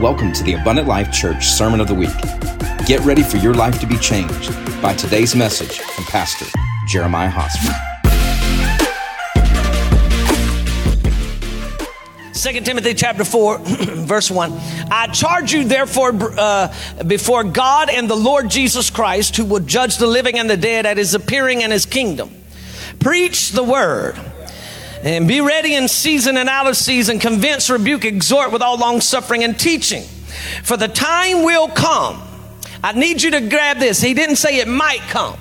Welcome to the Abundant Life Church Sermon of the Week. Get ready for your life to be changed by today's message from Pastor Jeremiah Hosford. 2 Timothy chapter 4, verse 1. I charge you therefore uh, before God and the Lord Jesus Christ, who will judge the living and the dead at his appearing and his kingdom. Preach the word. And be ready in season and out of season, convince, rebuke, exhort with all long suffering and teaching. For the time will come. I need you to grab this. He didn't say it might come.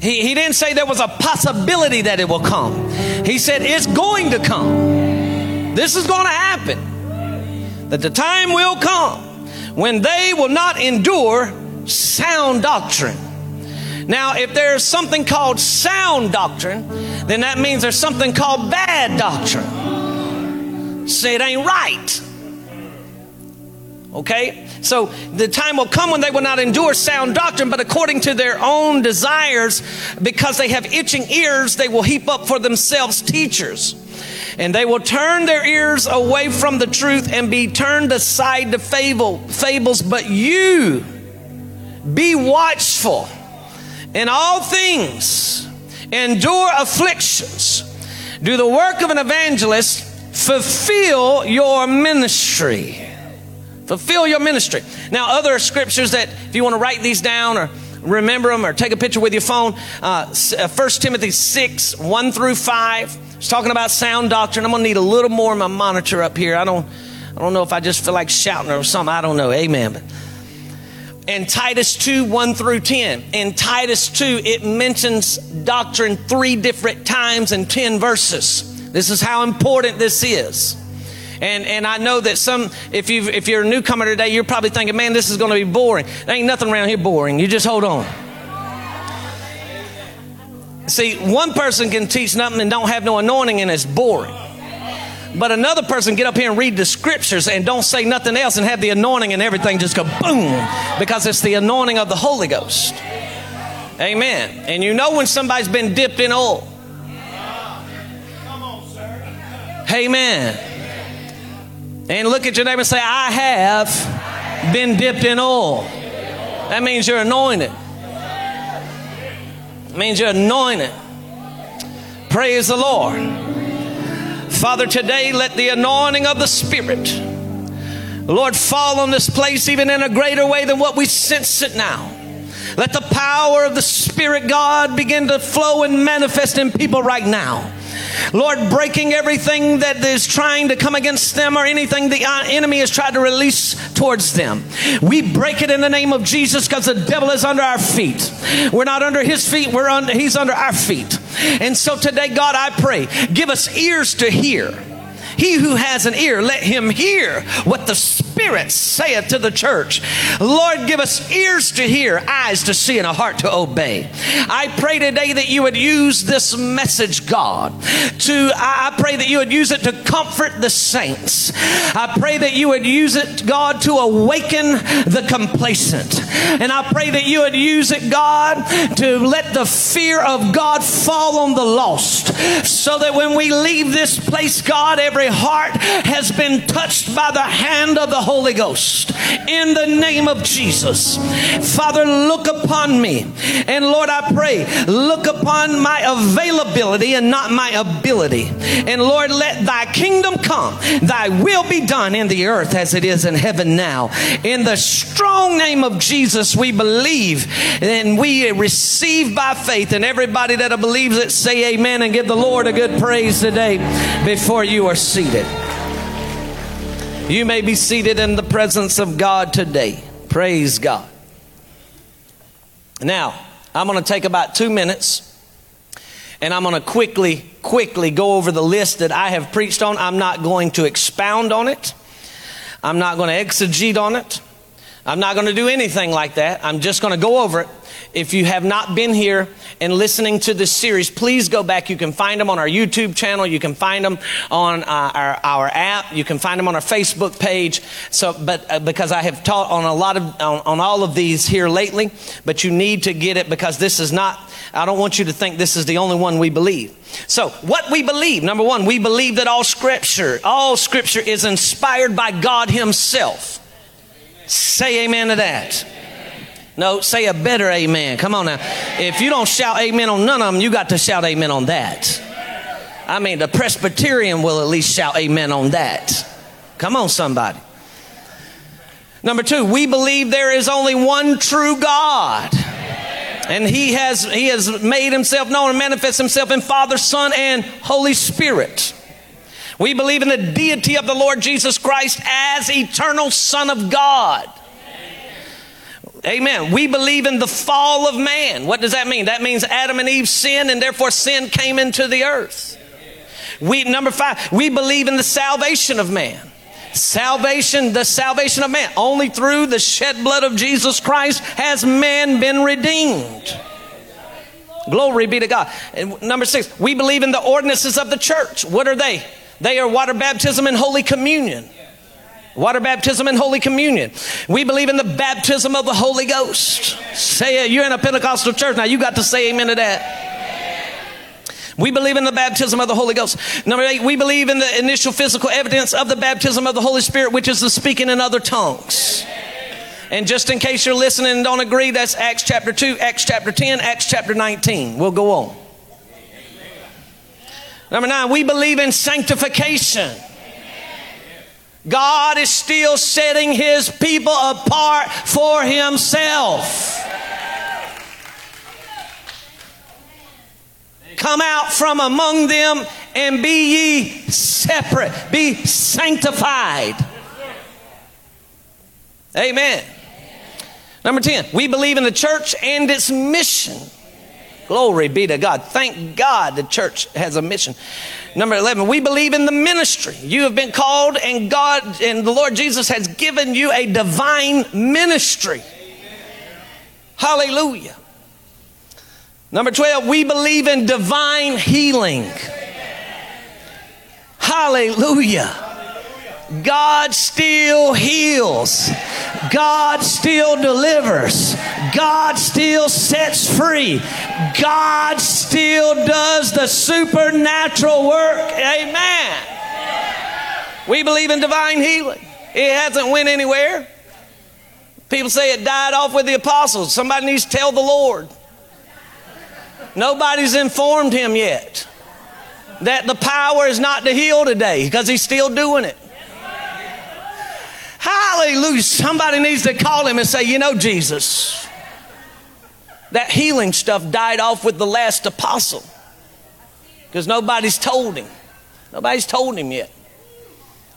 He, he didn't say there was a possibility that it will come. He said it's going to come. This is going to happen. That the time will come when they will not endure sound doctrine now, if there's something called sound doctrine, then that means there's something called bad doctrine. Say it ain't right. Okay? So the time will come when they will not endure sound doctrine, but according to their own desires, because they have itching ears, they will heap up for themselves teachers. And they will turn their ears away from the truth and be turned aside to fable, fables. But you be watchful in all things, endure afflictions, do the work of an evangelist, fulfill your ministry. Fulfill your ministry. Now, other scriptures that, if you want to write these down or remember them or take a picture with your phone, uh, 1 uh, Timothy 6, 1 through 5. It's talking about sound doctrine. I'm going to need a little more of my monitor up here. I don't, I don't know if I just feel like shouting or something. I don't know. Amen. But and Titus 2 1 through 10. In Titus 2, it mentions doctrine three different times in 10 verses. This is how important this is. And, and I know that some, if, you if you're a newcomer today, you're probably thinking, man, this is going to be boring. There ain't nothing around here boring. You just hold on. See, one person can teach nothing and don't have no anointing and it's boring. But another person get up here and read the scriptures and don't say nothing else and have the anointing and everything just go boom because it's the anointing of the Holy Ghost. Amen. And you know when somebody's been dipped in oil. Come on, sir. Amen. And look at your neighbor and say, I have been dipped in oil. That means you're anointed. It means you're anointed. Praise the Lord. Father, today let the anointing of the Spirit, Lord, fall on this place even in a greater way than what we sense it now. Let the power of the Spirit, God, begin to flow and manifest in people right now. Lord, breaking everything that is trying to come against them or anything the uh, enemy has tried to release towards them. We break it in the name of Jesus because the devil is under our feet. We're not under his feet, we're under, he's under our feet. And so today, God, I pray, give us ears to hear. He who has an ear, let him hear what the Spirit saith to the church. Lord, give us ears to hear, eyes to see, and a heart to obey. I pray today that you would use this message, God, to, I pray that you would use it to comfort the saints. I pray that you would use it, God, to awaken the complacent. And I pray that you would use it, God, to let the fear of God fall on the lost so that when we leave this place, God, every heart has been touched by the hand of the Holy Ghost in the name of Jesus. Father, look upon me. And Lord, I pray, look upon my availability and not my ability. And Lord, let thy kingdom come, thy will be done in the earth as it is in heaven now. In the strong name of Jesus, we believe and we receive by faith. And everybody that believes it, say amen and give the Lord a good praise today before you are seated. You may be seated in the presence of God today. Praise God. Now, I'm going to take about two minutes and I'm going to quickly, quickly go over the list that I have preached on. I'm not going to expound on it, I'm not going to exegete on it. I'm not going to do anything like that. I'm just going to go over it. If you have not been here and listening to this series, please go back. You can find them on our YouTube channel. You can find them on uh, our, our app. You can find them on our Facebook page. So, but uh, because I have taught on a lot of on, on all of these here lately, but you need to get it because this is not. I don't want you to think this is the only one we believe. So, what we believe, number one, we believe that all scripture, all scripture is inspired by God Himself. Say amen to that. No, say a better amen. Come on now. If you don't shout amen on none of them, you got to shout amen on that. I mean, the Presbyterian will at least shout amen on that. Come on, somebody. Number two, we believe there is only one true God. And he has, he has made himself known and manifest himself in Father, Son, and Holy Spirit. We believe in the deity of the Lord Jesus Christ as eternal Son of God. Amen. We believe in the fall of man. What does that mean? That means Adam and Eve sinned and therefore sin came into the earth. We, number five, we believe in the salvation of man. Salvation, the salvation of man. Only through the shed blood of Jesus Christ has man been redeemed. Glory be to God. And number six, we believe in the ordinances of the church. What are they? They are water baptism and holy communion. Water baptism and Holy Communion. We believe in the baptism of the Holy Ghost. Say it. You're in a Pentecostal church. Now you got to say amen to that. We believe in the baptism of the Holy Ghost. Number eight, we believe in the initial physical evidence of the baptism of the Holy Spirit, which is the speaking in other tongues. And just in case you're listening and don't agree, that's Acts chapter 2, Acts chapter 10, Acts chapter 19. We'll go on. Number nine, we believe in sanctification. God is still setting his people apart for himself. Come out from among them and be ye separate, be sanctified. Amen. Number 10, we believe in the church and its mission. Glory be to God. Thank God the church has a mission. Number 11, we believe in the ministry. You have been called, and God and the Lord Jesus has given you a divine ministry. Hallelujah. Number 12, we believe in divine healing. Hallelujah. God still heals. God still delivers. God still sets free. God still does the supernatural work. Amen. We believe in divine healing. It hasn't went anywhere. People say it died off with the apostles. Somebody needs to tell the Lord. Nobody's informed him yet that the power is not to heal today because he's still doing it. Hallelujah. Somebody needs to call him and say, You know, Jesus, that healing stuff died off with the last apostle because nobody's told him. Nobody's told him yet.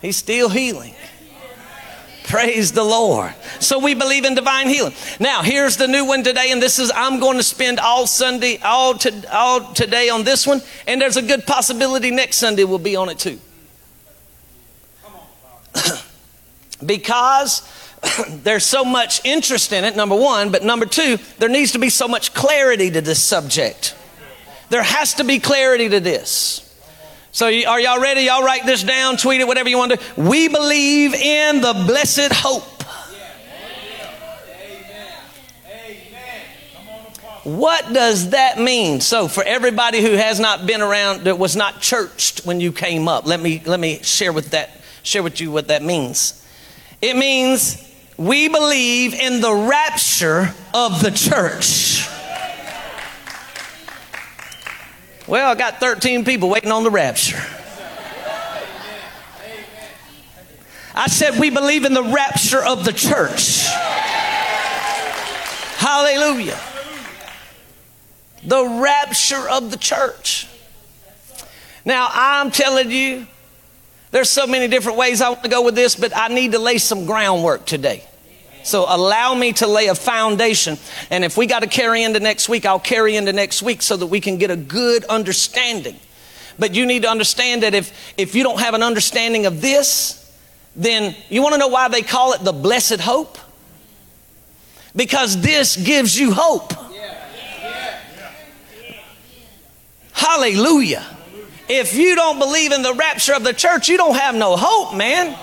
He's still healing. Praise the Lord. So we believe in divine healing. Now, here's the new one today, and this is I'm going to spend all Sunday, all, to, all today on this one, and there's a good possibility next Sunday we'll be on it too. because there's so much interest in it, number one, but number two, there needs to be so much clarity to this subject. There has to be clarity to this. So, are y'all ready? Y'all write this down, tweet it, whatever you want to. We believe in the blessed hope. What does that mean? So, for everybody who has not been around, that was not churched when you came up, let me let me share with that share with you what that means. It means we believe in the rapture of the church. Well, I got 13 people waiting on the rapture. I said we believe in the rapture of the church. Hallelujah. The rapture of the church. Now, I'm telling you, there's so many different ways I want to go with this, but I need to lay some groundwork today. So allow me to lay a foundation. And if we got to carry into next week, I'll carry into next week so that we can get a good understanding. But you need to understand that if, if you don't have an understanding of this, then you want to know why they call it the blessed hope? because this gives you hope. Hallelujah. If you don't believe in the rapture of the church, you don't have no hope, man.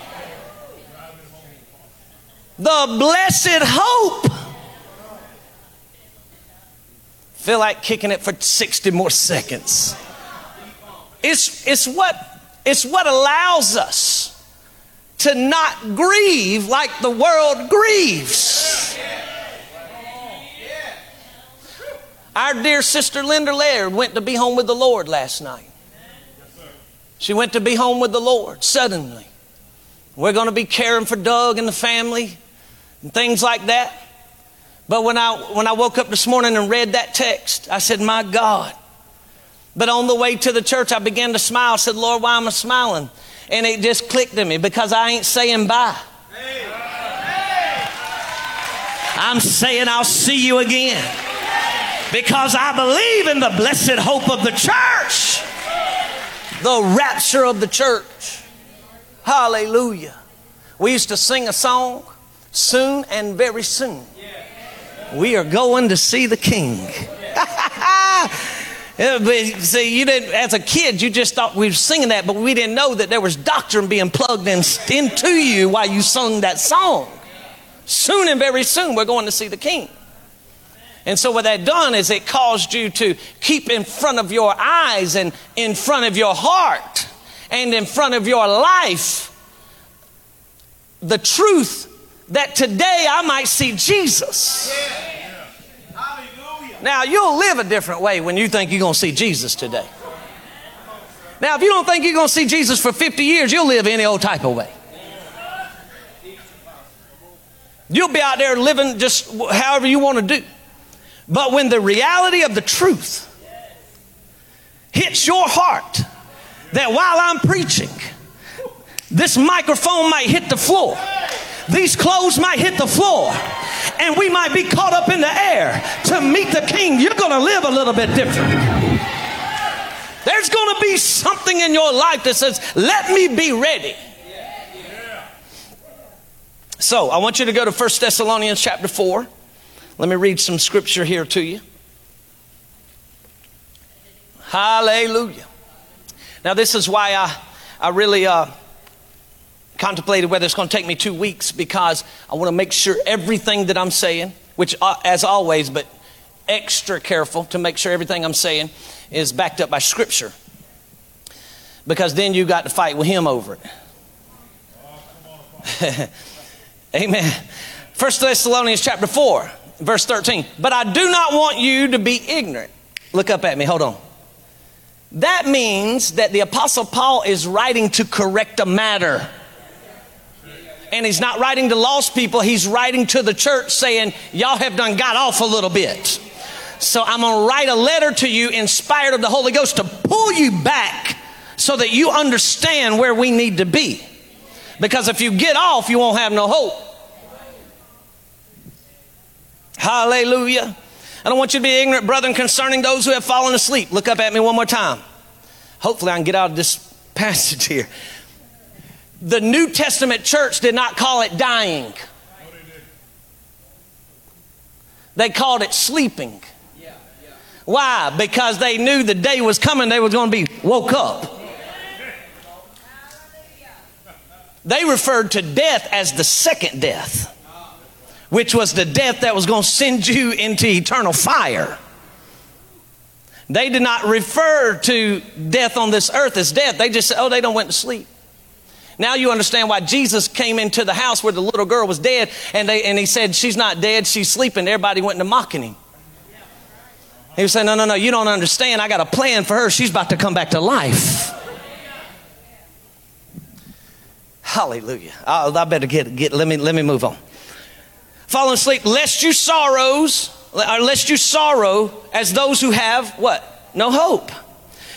The blessed hope. Feel like kicking it for 60 more seconds. It's, it's, what, it's what allows us to not grieve like the world grieves. Our dear sister Linda Laird went to be home with the Lord last night. She went to be home with the Lord suddenly. We're going to be caring for Doug and the family and things like that. But when I, when I woke up this morning and read that text, I said, My God. But on the way to the church, I began to smile. I said, Lord, why am I smiling? And it just clicked in me because I ain't saying bye. I'm saying I'll see you again because I believe in the blessed hope of the church, the rapture of the church. Hallelujah. We used to sing a song, soon and very soon. We are going to see the king. See, you didn't, as a kid, you just thought we were singing that, but we didn't know that there was doctrine being plugged in, into you while you sung that song. Soon and very soon, we're going to see the king. And so, what that done is it caused you to keep in front of your eyes and in front of your heart and in front of your life the truth that today I might see Jesus. Now, you'll live a different way when you think you're going to see Jesus today. Now, if you don't think you're going to see Jesus for 50 years, you'll live any old type of way. You'll be out there living just however you want to do. But when the reality of the truth hits your heart, that while I'm preaching, this microphone might hit the floor, these clothes might hit the floor, and we might be caught up in the air to meet the king, you're to live a little bit different. There's to be something in your life that says, Let me be ready. So I want you to go to 1 Thessalonians chapter 4. Let me read some scripture here to you. Hallelujah. Now, this is why I, I really uh, contemplated whether it's going to take me two weeks because I want to make sure everything that I'm saying, which, uh, as always, but extra careful to make sure everything I'm saying is backed up by Scripture. Because then you got to fight with him over it. Amen. First Thessalonians chapter 4 verse 13. But I do not want you to be ignorant. Look up at me, hold on. That means that the Apostle Paul is writing to correct a matter. And he's not writing to lost people, he's writing to the church saying, Y'all have done got off a little bit. So I'm going to write a letter to you inspired of the Holy Ghost to pull you back so that you understand where we need to be. Because if you get off, you won't have no hope. Hallelujah. I don't want you to be ignorant, brethren, concerning those who have fallen asleep. Look up at me one more time. Hopefully, I can get out of this passage here. The New Testament church did not call it dying, they called it sleeping. Why? Because they knew the day was coming, they were going to be woke up. They referred to death as the second death which was the death that was going to send you into eternal fire. They did not refer to death on this earth as death. They just said, oh, they don't went to sleep. Now you understand why Jesus came into the house where the little girl was dead and, they, and he said, she's not dead, she's sleeping. Everybody went into mocking him. He was saying, no, no, no, you don't understand. I got a plan for her. She's about to come back to life. Hallelujah. I, I better get, get, let me, let me move on falling asleep, lest you sorrows, or lest you sorrow as those who have what? No hope.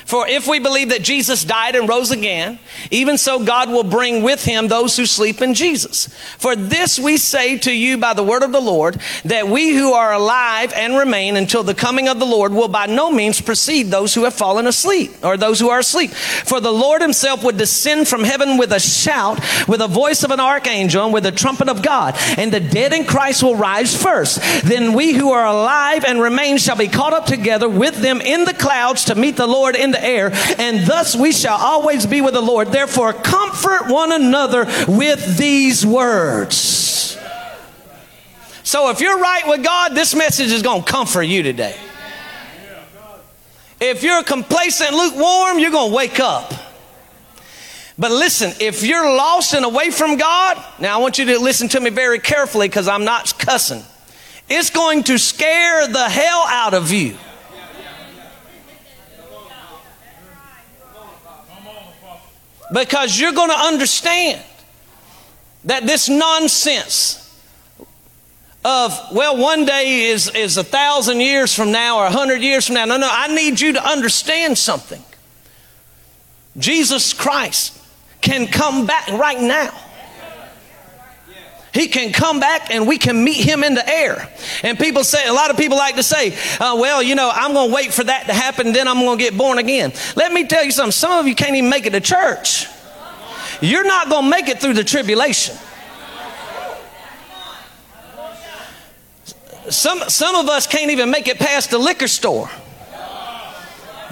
For if we believe that Jesus died and rose again, even so God will bring with him those who sleep in Jesus. For this we say to you by the word of the Lord, that we who are alive and remain until the coming of the Lord will by no means precede those who have fallen asleep, or those who are asleep. For the Lord himself would descend from heaven with a shout, with a voice of an archangel, and with the trumpet of God, and the dead in Christ will rise first. Then we who are alive and remain shall be caught up together with them in the clouds to meet the Lord in the air, and thus we shall always be with the Lord. Therefore, comfort one another with these words. So, if you're right with God, this message is going to comfort you today. If you're complacent, lukewarm, you're going to wake up. But listen, if you're lost and away from God, now I want you to listen to me very carefully because I'm not cussing. It's going to scare the hell out of you. Because you're going to understand that this nonsense of, well, one day is, is a thousand years from now or a hundred years from now. No, no, I need you to understand something. Jesus Christ can come back right now. He can come back and we can meet him in the air. And people say, a lot of people like to say, uh, well, you know, I'm going to wait for that to happen, then I'm going to get born again. Let me tell you something. Some of you can't even make it to church. You're not going to make it through the tribulation. Some, some of us can't even make it past the liquor store.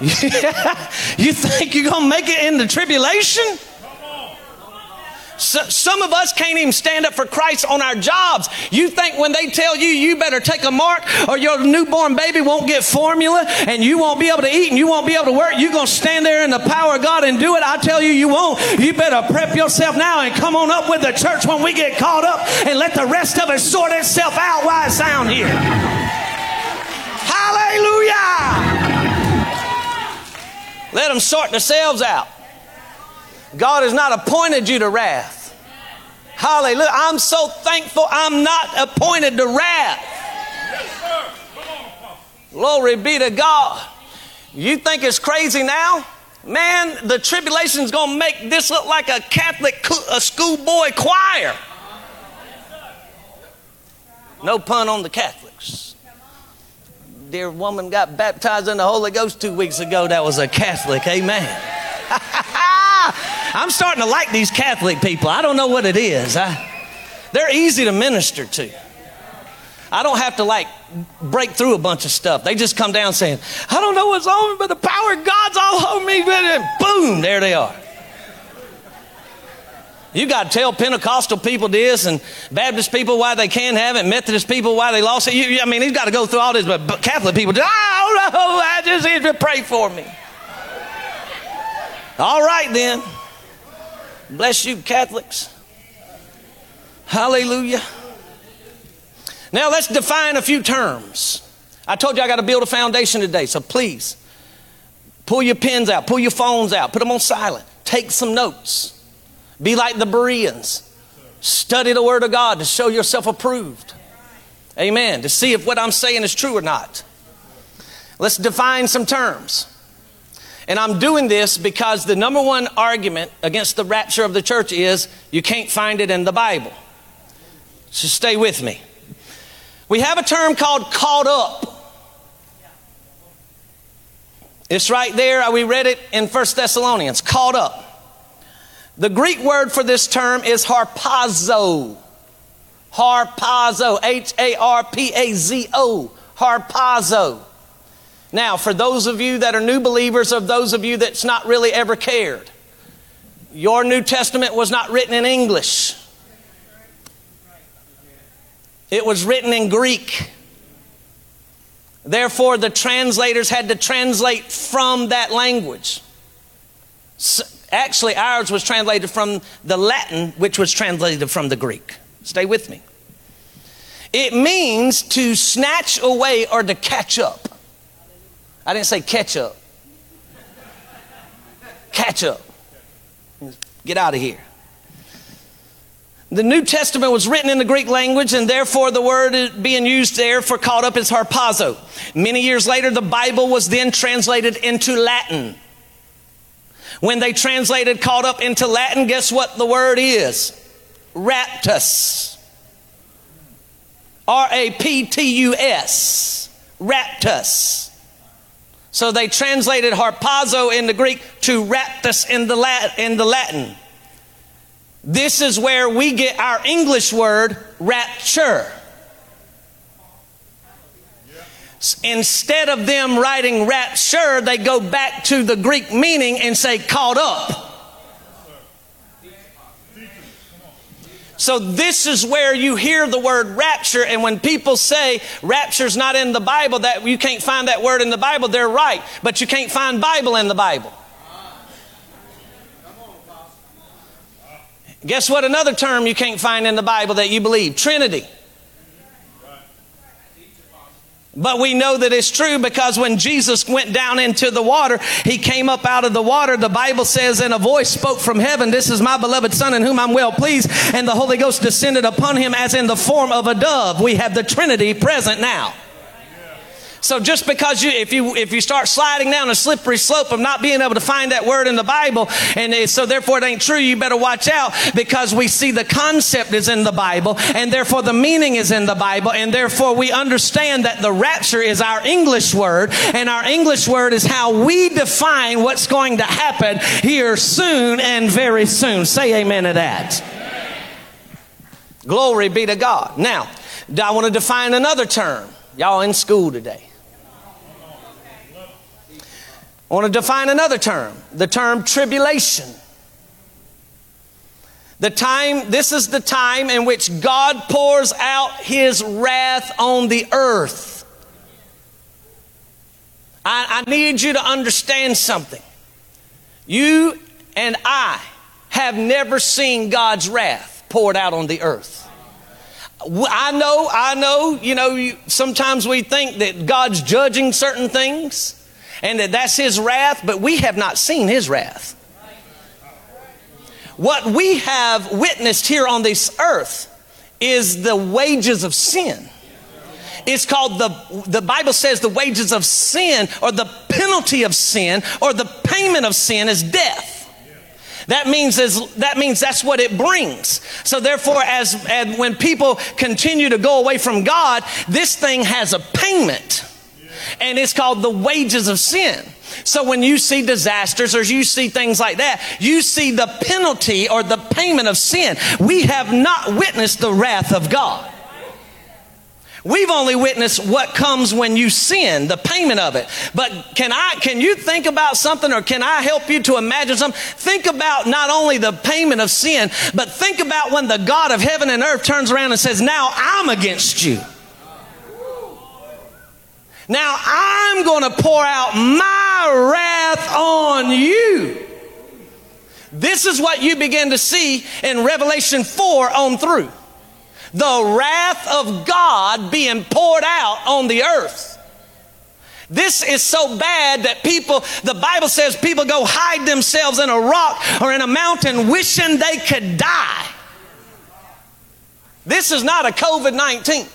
you think you're going to make it in the tribulation? So, some of us can't even stand up for Christ on our jobs. You think when they tell you you better take a mark or your newborn baby won't get formula and you won't be able to eat and you won't be able to work, you're going to stand there in the power of God and do it. I tell you, you won't. You better prep yourself now and come on up with the church when we get caught up and let the rest of it sort itself out while it's down here. Hallelujah! Let them sort themselves out. God has not appointed you to wrath. Hallelujah. I'm so thankful I'm not appointed to wrath. Glory be to God. You think it's crazy now? Man, the tribulation is going to make this look like a Catholic a schoolboy choir. No pun on the Catholics. Dear woman got baptized in the Holy Ghost two weeks ago. That was a Catholic. Amen. I'm starting to like these Catholic people. I don't know what it is. I, they're easy to minister to. I don't have to like break through a bunch of stuff. They just come down saying, I don't know what's on me, but the power of God's all over me. And boom, there they are. You got to tell Pentecostal people this and Baptist people why they can't have it, Methodist people why they lost it. You, I mean, he's got to go through all this, but Catholic people, oh, no, I just need to pray for me. All right, then. Bless you, Catholics. Hallelujah. Now let's define a few terms. I told you I got to build a foundation today, so please pull your pens out, pull your phones out, put them on silent, take some notes. Be like the Bereans. Study the Word of God to show yourself approved. Amen. To see if what I'm saying is true or not. Let's define some terms. And I'm doing this because the number one argument against the rapture of the church is you can't find it in the Bible. So stay with me. We have a term called caught up. It's right there. We read it in First Thessalonians. Caught up. The Greek word for this term is harpazo. Harpazo. H A R P A Z O. Harpazo. Now, for those of you that are new believers, of those of you that's not really ever cared, your New Testament was not written in English. It was written in Greek. Therefore, the translators had to translate from that language. So, actually, ours was translated from the Latin, which was translated from the Greek. Stay with me. It means to snatch away or to catch up. I didn't say ketchup. Catch up. Get out of here. The New Testament was written in the Greek language, and therefore the word being used there for caught up is harpazo. Many years later, the Bible was then translated into Latin. When they translated caught up into Latin, guess what the word is? Raptus. R A P T U S. Raptus. So they translated harpazo in the Greek to raptus in the, in the Latin. This is where we get our English word rapture. Instead of them writing rapture, they go back to the Greek meaning and say caught up. So, this is where you hear the word rapture, and when people say rapture's not in the Bible, that you can't find that word in the Bible, they're right. But you can't find Bible in the Bible. Guess what? Another term you can't find in the Bible that you believe Trinity. But we know that it's true because when Jesus went down into the water, he came up out of the water. The Bible says, and a voice spoke from heaven, This is my beloved Son in whom I'm well pleased. And the Holy Ghost descended upon him as in the form of a dove. We have the Trinity present now. So just because you, if you, if you start sliding down a slippery slope of not being able to find that word in the Bible, and so therefore it ain't true, you better watch out because we see the concept is in the Bible, and therefore the meaning is in the Bible, and therefore we understand that the rapture is our English word, and our English word is how we define what's going to happen here soon and very soon. Say amen to that. Glory be to God. Now, I want to define another term. Y'all in school today. I want to define another term the term tribulation. The time, this is the time in which God pours out his wrath on the earth. I, I need you to understand something. You and I have never seen God's wrath poured out on the earth. I know, I know, you know, sometimes we think that God's judging certain things and that that's his wrath, but we have not seen his wrath. What we have witnessed here on this earth is the wages of sin. It's called the, the Bible says the wages of sin or the penalty of sin or the payment of sin is death. That means is, that means that's what it brings. So therefore, as, as when people continue to go away from God, this thing has a payment and it's called the wages of sin. So when you see disasters or you see things like that, you see the penalty or the payment of sin. We have not witnessed the wrath of God. We've only witnessed what comes when you sin, the payment of it. But can I can you think about something or can I help you to imagine something? Think about not only the payment of sin, but think about when the God of heaven and earth turns around and says, "Now I'm against you." Now I'm going to pour out my wrath on you. This is what you begin to see in Revelation 4 on through. The wrath of God being poured out on the earth. This is so bad that people, the Bible says people go hide themselves in a rock or in a mountain wishing they could die. This is not a COVID 19.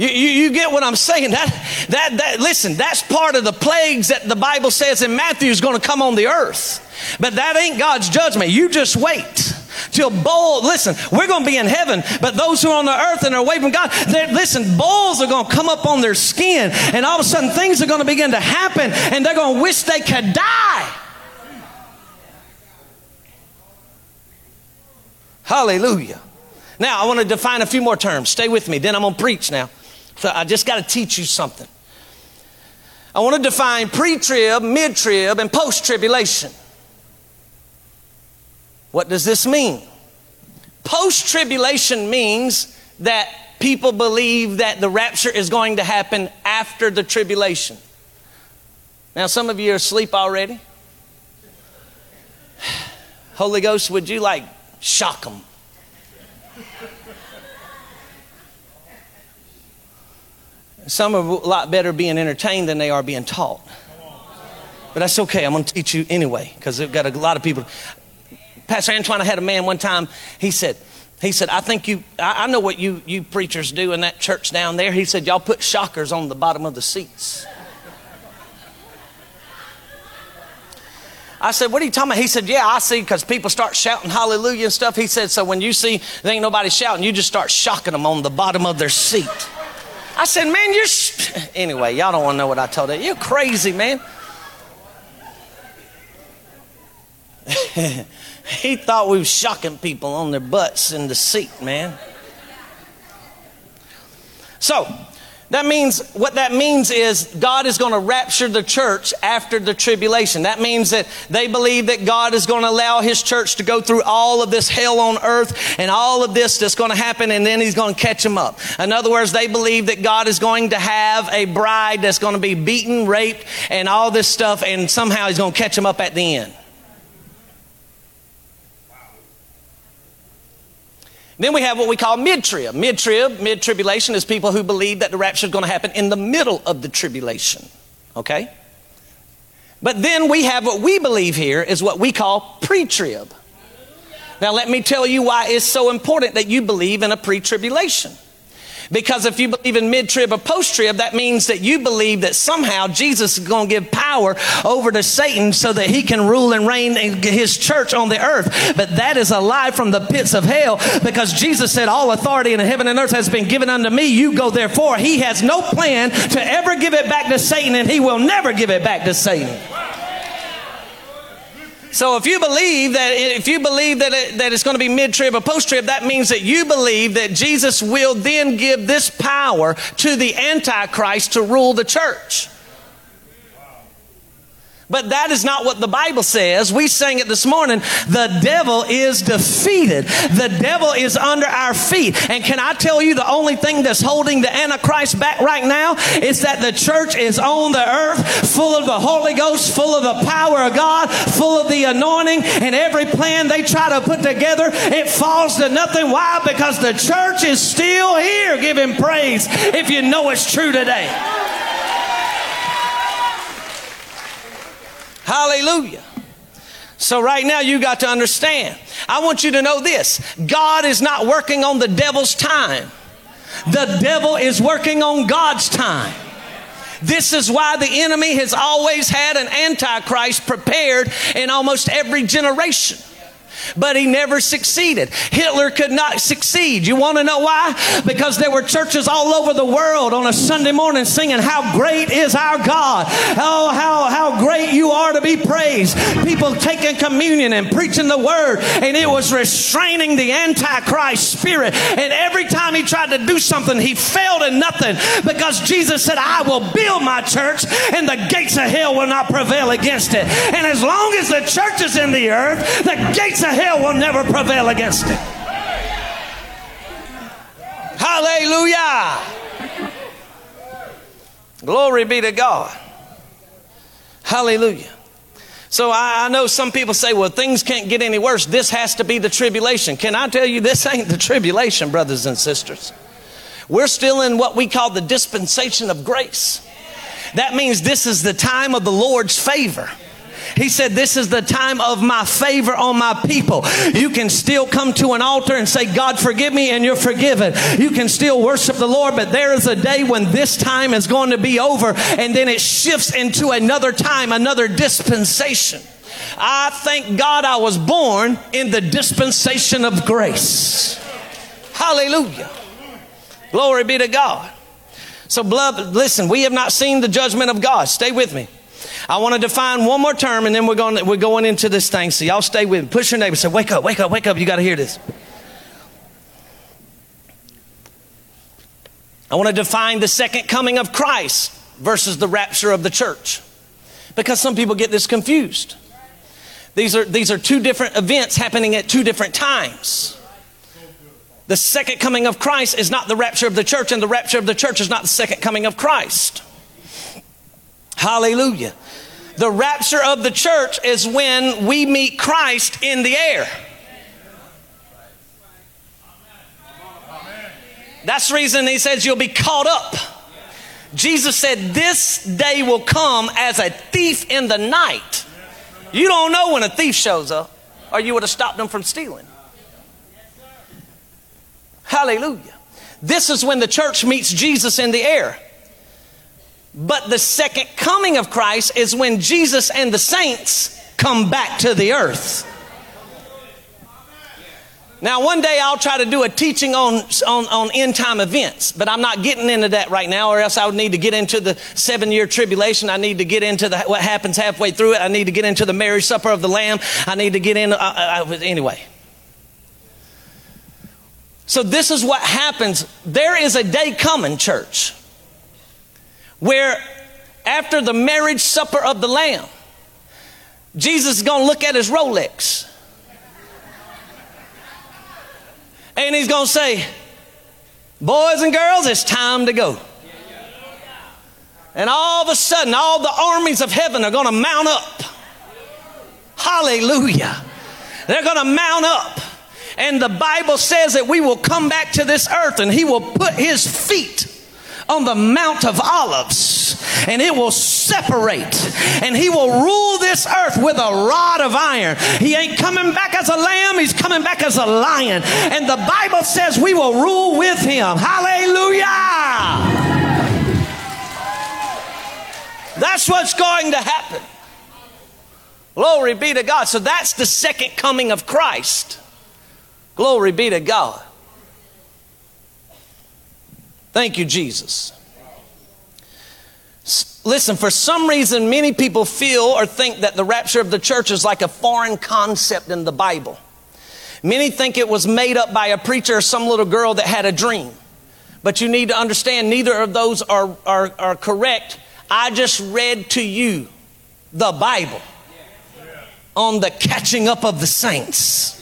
You, you, you, get what I'm saying? That, that, that, listen, that's part of the plagues that the Bible says in Matthew is going to come on the earth. But that ain't God's judgment. You just wait till bull. Listen, we're going to be in heaven, but those who are on the earth and are away from God, listen, bulls are going to come up on their skin, and all of a sudden things are going to begin to happen, and they're going to wish they could die. Hallelujah. Now, I want to define a few more terms. Stay with me, then I'm going to preach now. So I just got to teach you something. I want to define pre trib, mid trib, and post tribulation. What does this mean? Post tribulation means that people believe that the rapture is going to happen after the tribulation. Now, some of you are asleep already. Holy Ghost, would you like shock them? Some are a lot better being entertained than they are being taught. But that's okay. I'm going to teach you anyway because we've got a lot of people. Pastor Antoine, I had a man one time. He said, he said, I think you, I, I know what you, you preachers do in that church down there. He said, y'all put shockers on the bottom of the seats. I said, What are you talking about? He said, Yeah, I see because people start shouting hallelujah and stuff. He said, So when you see there ain't nobody shouting, you just start shocking them on the bottom of their seat. I said, Man, you're. Sh-. Anyway, y'all don't want to know what I told you. You're crazy, man. he thought we was shocking people on their butts in the seat, man. So, that means, what that means is God is going to rapture the church after the tribulation. That means that they believe that God is going to allow His church to go through all of this hell on earth and all of this that's going to happen and then He's going to catch them up. In other words, they believe that God is going to have a bride that's going to be beaten, raped, and all this stuff and somehow He's going to catch them up at the end. Then we have what we call mid trib. Mid trib, mid tribulation is people who believe that the rapture is going to happen in the middle of the tribulation. Okay? But then we have what we believe here is what we call pre trib. Now, let me tell you why it's so important that you believe in a pre tribulation. Because if you believe in mid trib or post trib, that means that you believe that somehow Jesus is going to give power over to Satan so that he can rule and reign in his church on the earth. But that is a lie from the pits of hell because Jesus said, All authority in heaven and earth has been given unto me. You go therefore. He has no plan to ever give it back to Satan, and he will never give it back to Satan. So if you believe that if you believe that it, that it's going to be mid trib or post trib, that means that you believe that Jesus will then give this power to the antichrist to rule the church. But that is not what the Bible says. We sang it this morning. The devil is defeated. The devil is under our feet. And can I tell you the only thing that's holding the Antichrist back right now is that the church is on the earth full of the Holy Ghost, full of the power of God, full of the anointing, and every plan they try to put together, it falls to nothing. Why? Because the church is still here. Give him praise if you know it's true today. Hallelujah. So, right now, you got to understand. I want you to know this God is not working on the devil's time, the devil is working on God's time. This is why the enemy has always had an antichrist prepared in almost every generation but he never succeeded. Hitler could not succeed. You want to know why? Because there were churches all over the world on a Sunday morning singing, How great is our God! Oh, how, how great you are to be praised. People taking communion and preaching the word, and it was restraining the Antichrist spirit. And every time he tried to do something, he failed in nothing because Jesus said, I will build my church, and the gates of hell will not prevail against it. And as long as the church is in the earth, the gates of hell will never prevail against it. Hallelujah. Glory be to God. Hallelujah. So I, I, know some people say, well, things can't get any worse. This has to be the tribulation. Can I tell you, this ain't the tribulation, brothers and sisters. We're still in what we call the dispensation of grace. That means this is the time of the Lord's favor. He said, This is the time of my favor on my people. You can still come to an altar and say, God, forgive me, and you're forgiven. You can still worship the Lord, but there is a day when this time is going to be over, and then it shifts into another time, another dispensation. I thank God I was born in the dispensation of grace. Hallelujah. Glory be to God. So, beloved, listen, we have not seen the judgment of God. Stay with me. I want to define one more term and then we're going, we're going into this thing. So y'all stay with me. Push your neighbor. Say, wake up, wake up, wake up. You got to hear this. I want to define the second coming of Christ versus the rapture of the church. Because some people get this confused. These are, these are two different events happening at two different times. The second coming of Christ is not the rapture of the church, and the rapture of the church is not the second coming of Christ. Hallelujah. The rapture of the church is when we meet Christ in the air. That's the reason he says you'll be caught up. Jesus said, This day will come as a thief in the night. You don't know when a thief shows up, or you would have stopped them from stealing. Hallelujah. This is when the church meets Jesus in the air. But the second coming of Christ is when Jesus and the saints come back to the earth. Now, one day I'll try to do a teaching on, on, on end time events, but I'm not getting into that right now, or else I would need to get into the seven year tribulation. I need to get into the, what happens halfway through it. I need to get into the marriage supper of the Lamb. I need to get in. Uh, uh, uh anyway. So, this is what happens. There is a day coming, church, where after the marriage supper of the Lamb, Jesus is going to look at his Rolex And he's going to say, Boys and girls, it's time to go. And all of a sudden, all the armies of heaven are going to mount up. Hallelujah. They're going to mount up. And the Bible says that we will come back to this earth and he will put his feet on the Mount of Olives and it will separate and he will rule this earth with a rod of iron. He ain't coming back as a lamb, he's coming back as a lion. And the Bible says we will rule with him. Hallelujah! That's what's going to happen. Glory be to God. So that's the second coming of Christ. Glory be to God. Thank you, Jesus. Listen, for some reason, many people feel or think that the rapture of the church is like a foreign concept in the Bible. Many think it was made up by a preacher or some little girl that had a dream. But you need to understand neither of those are, are, are correct. I just read to you the Bible on the catching up of the saints.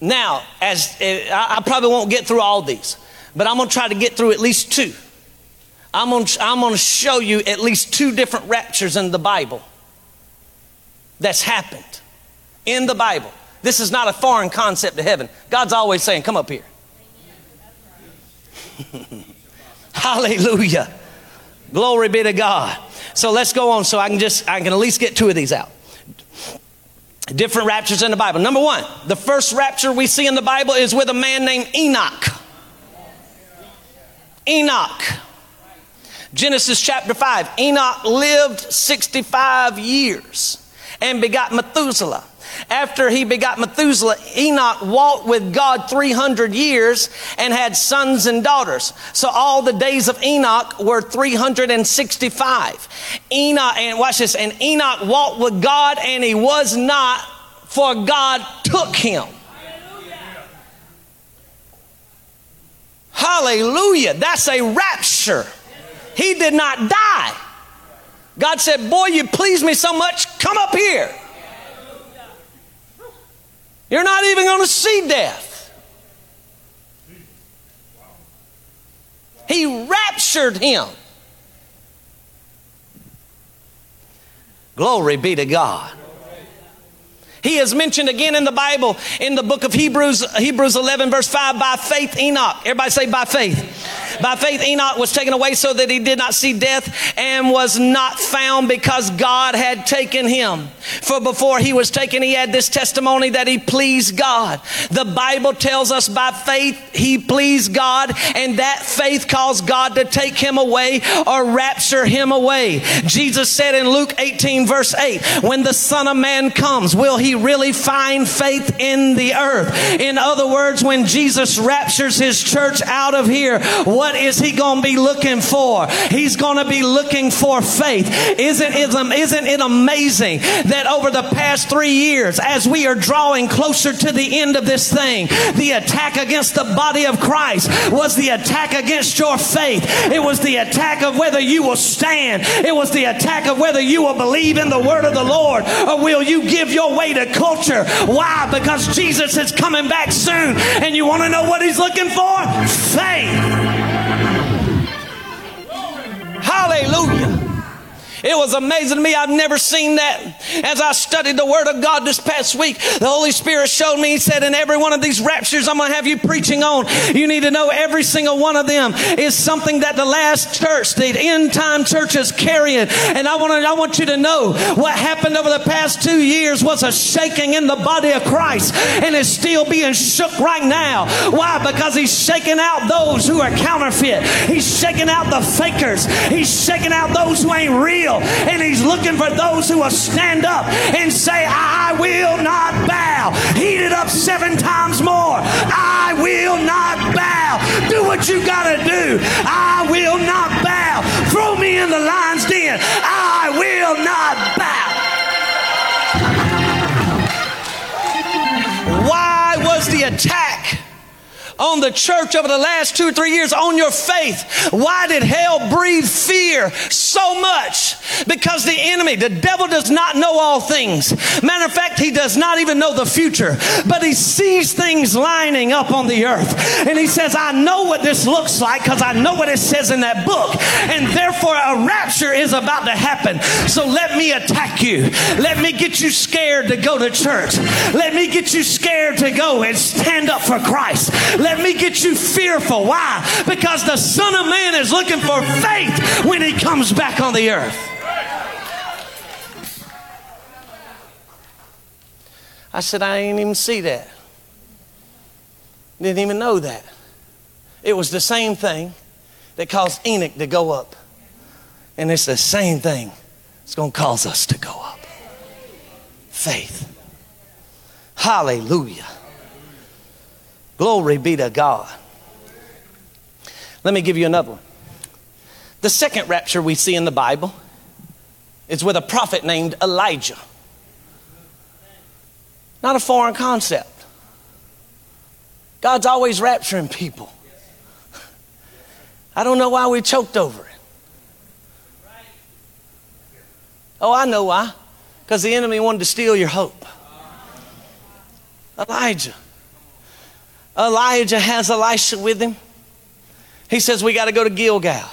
Now, as eh, I probably won't get through all these, but I'm going to try to get through at least two. I'm going to, I'm going to show you at least two different raptures in the Bible that's happened in the Bible. This is not a foreign concept to heaven. God's always saying, Come up here. Hallelujah. Glory be to God. So let's go on so I can just, I can at least get two of these out. Different raptures in the Bible. Number one, the first rapture we see in the Bible is with a man named Enoch. Enoch. Genesis chapter 5. Enoch lived 65 years and begot Methuselah. After he begot Methuselah, Enoch walked with God 300 years and had sons and daughters. So all the days of Enoch were 365. Enoch, and watch this, and Enoch walked with God and he was not, for God took him. Hallelujah. That's a rapture. He did not die. God said, Boy, you please me so much, come up here. You're not even going to see death. He raptured him. Glory be to God. He is mentioned again in the Bible in the book of Hebrews, Hebrews 11, verse 5, by faith Enoch. Everybody say, by faith. By faith Enoch was taken away so that he did not see death and was not found because God had taken him. For before he was taken, he had this testimony that he pleased God. The Bible tells us by faith he pleased God, and that faith caused God to take him away or rapture him away. Jesus said in Luke 18, verse 8, When the Son of Man comes, will he really find faith in the earth? In other words, when Jesus raptures his church out of here, what is he going to be looking for? He's going to be looking for faith. Isn't, isn't it amazing that over the past three years, as we are drawing closer to the end of this thing, the attack against the body of Christ was the attack against your faith. It was the attack of whether you will stand. It was the attack of whether you will believe in the word of the Lord or will you give your way to culture. Why? Because Jesus is coming back soon. And you want to know what he's looking for? Faith. Hallelujah. It was amazing to me. I've never seen that. As I studied the Word of God this past week, the Holy Spirit showed me, He said, in every one of these raptures I'm going to have you preaching on, you need to know every single one of them is something that the last church, the end time church is carrying. And I want, to, I want you to know what happened over the past two years was a shaking in the body of Christ and is still being shook right now. Why? Because He's shaking out those who are counterfeit. He's shaking out the fakers. He's shaking out those who ain't real And He's looking for those who will stand up and say, I will not bow. Heat it up seven times more. I will not bow. Do what you got to do. I will not bow. Throw me in the lion's den. I will not bow. Why was the attack? On the church over the last two or three years on your faith. Why did hell breathe fear so much? Because the enemy, the devil does not know all things. Matter of fact, he does not even know the future, but he sees things lining up on the earth. And he says, I know what this looks like because I know what it says in that book. And therefore, a rapture is about to happen. So let me attack you. Let me get you scared to go to church. Let me get you scared to go and stand up for Christ. Let let me get you fearful. Why? Because the Son of Man is looking for faith when he comes back on the earth. I said, I ain't even see that. Didn't even know that. It was the same thing that caused Enoch to go up. And it's the same thing that's going to cause us to go up. Faith. Hallelujah. Glory be to God. Let me give you another one. The second rapture we see in the Bible is with a prophet named Elijah. Not a foreign concept. God's always rapturing people. I don't know why we choked over it. Oh, I know why. Because the enemy wanted to steal your hope. Elijah. Elijah has Elisha with him. He says, We got to go to Gilgal.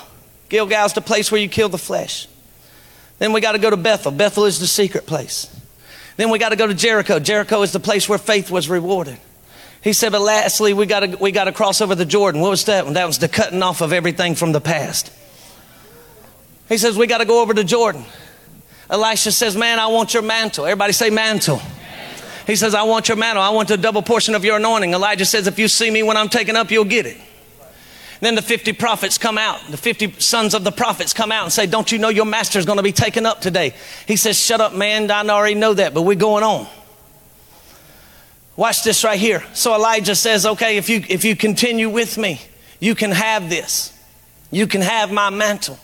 Gilgal is the place where you kill the flesh. Then we got to go to Bethel. Bethel is the secret place. Then we got to go to Jericho. Jericho is the place where faith was rewarded. He said, but lastly, we got to we got to cross over the Jordan. What was that? one? That was the cutting off of everything from the past. He says, we got to go over to Jordan. Elisha says, man, I want your mantle. Everybody say mantle. He says, I want your mantle. I want a double portion of your anointing. Elijah says, If you see me when I'm taken up, you'll get it. Then the 50 prophets come out. The 50 sons of the prophets come out and say, Don't you know your master is going to be taken up today? He says, Shut up, man. I already know that, but we're going on. Watch this right here. So Elijah says, Okay, if you, if you continue with me, you can have this. You can have my mantle.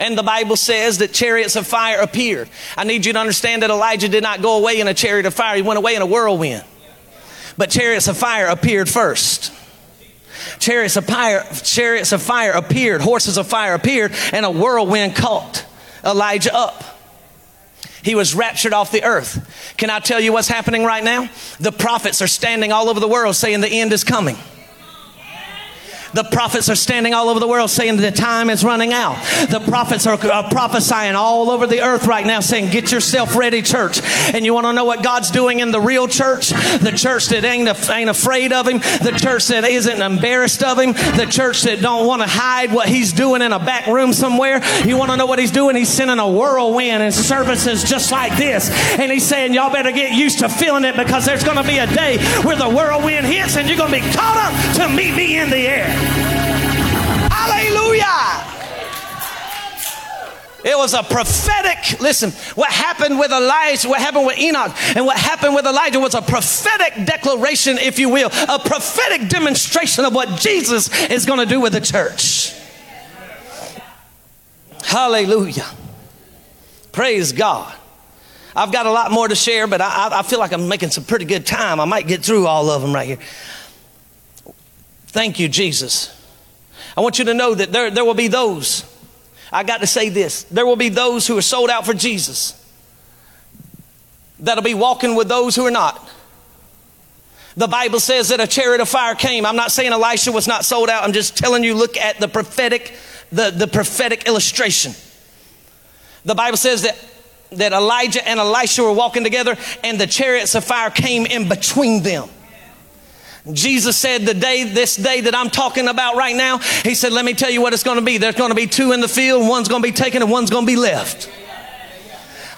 And the Bible says that chariots of fire appeared. I need you to understand that Elijah did not go away in a chariot of fire, he went away in a whirlwind. But chariots of fire appeared first. Chariots of fire, chariots of fire appeared, horses of fire appeared, and a whirlwind caught Elijah up. He was raptured off the earth. Can I tell you what's happening right now? The prophets are standing all over the world saying the end is coming. The prophets are standing all over the world saying the time is running out. The prophets are prophesying all over the earth right now saying, Get yourself ready, church. And you want to know what God's doing in the real church? The church that ain't, ain't afraid of Him, the church that isn't embarrassed of Him, the church that don't want to hide what He's doing in a back room somewhere. You want to know what He's doing? He's sending a whirlwind and services just like this. And He's saying, Y'all better get used to feeling it because there's going to be a day where the whirlwind hits and you're going to be caught up to meet me in the air. Hallelujah. It was a prophetic, listen, what happened with Elijah, what happened with Enoch, and what happened with Elijah was a prophetic declaration, if you will, a prophetic demonstration of what Jesus is going to do with the church. Hallelujah. Praise God. I've got a lot more to share, but I, I, feel like I'm making some pretty good time. I might get through all of them right here. Thank you, Jesus. I want you to know that there, there will be those, I got to say this, there will be those who are sold out for Jesus that'll be walking with those who are not. The Bible says that a chariot of fire came. I'm not saying Elisha was not sold out. I'm just telling you, look at the prophetic, the, the prophetic illustration. The Bible says that, that Elijah and Elisha were walking together and the chariots of fire came in between them. Jesus said, The day, this day that I'm talking about right now, He said, Let me tell you what it's going to be. There's going to be two in the field, one's going to be taken and one's going to be left.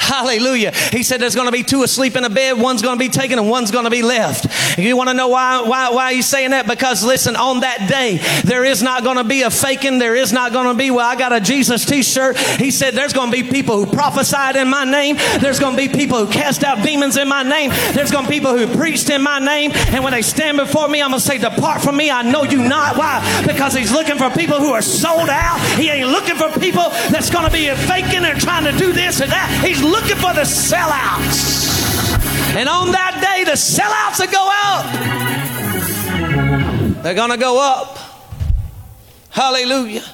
Hallelujah. He said there's going to be two asleep in a bed, one's going to be taken and one's going to be left. You want to know why, why, why he's saying that? Because listen, on that day, there is not going to be a faking. There is not going to be, well, I got a Jesus t-shirt. He said there's going to be people who prophesied in my name. There's going to be people who cast out demons in my name. There's going to be people who preached in my name. And when they stand before me, I'm going to say, depart from me. I know you not. Why? Because he's looking for people who are sold out. He ain't looking for people that's going to be faking and trying to do this and that. He's looking for the sellouts. And on that day, the sellouts that go out, they're going to go up. Hallelujah.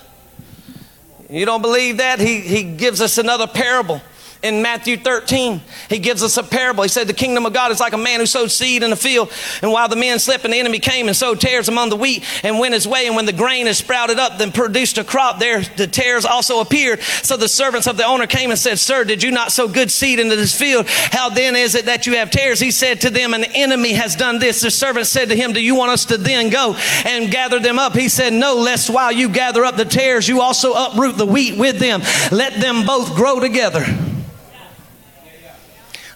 You don't believe that? He, he gives us another parable in Matthew 13, he gives us a parable. He said, The kingdom of God is like a man who sowed seed in a field. And while the men slept, and the enemy came and sowed tares among the wheat and went his way. And when the grain is sprouted up, then produced a crop, there the tares also appeared. So the servants of the owner came and said, Sir, did you not sow good seed into this field? How then is it that you have tares? He said to them, An enemy has done this. The servant said to him, Do you want us to then go and gather them up? He said, No, lest while you gather up the tares, you also uproot the wheat with them. Let them both grow together.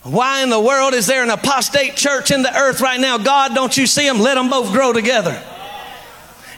Why in the world is there an apostate church in the earth right now? God, don't you see them? Let them both grow together.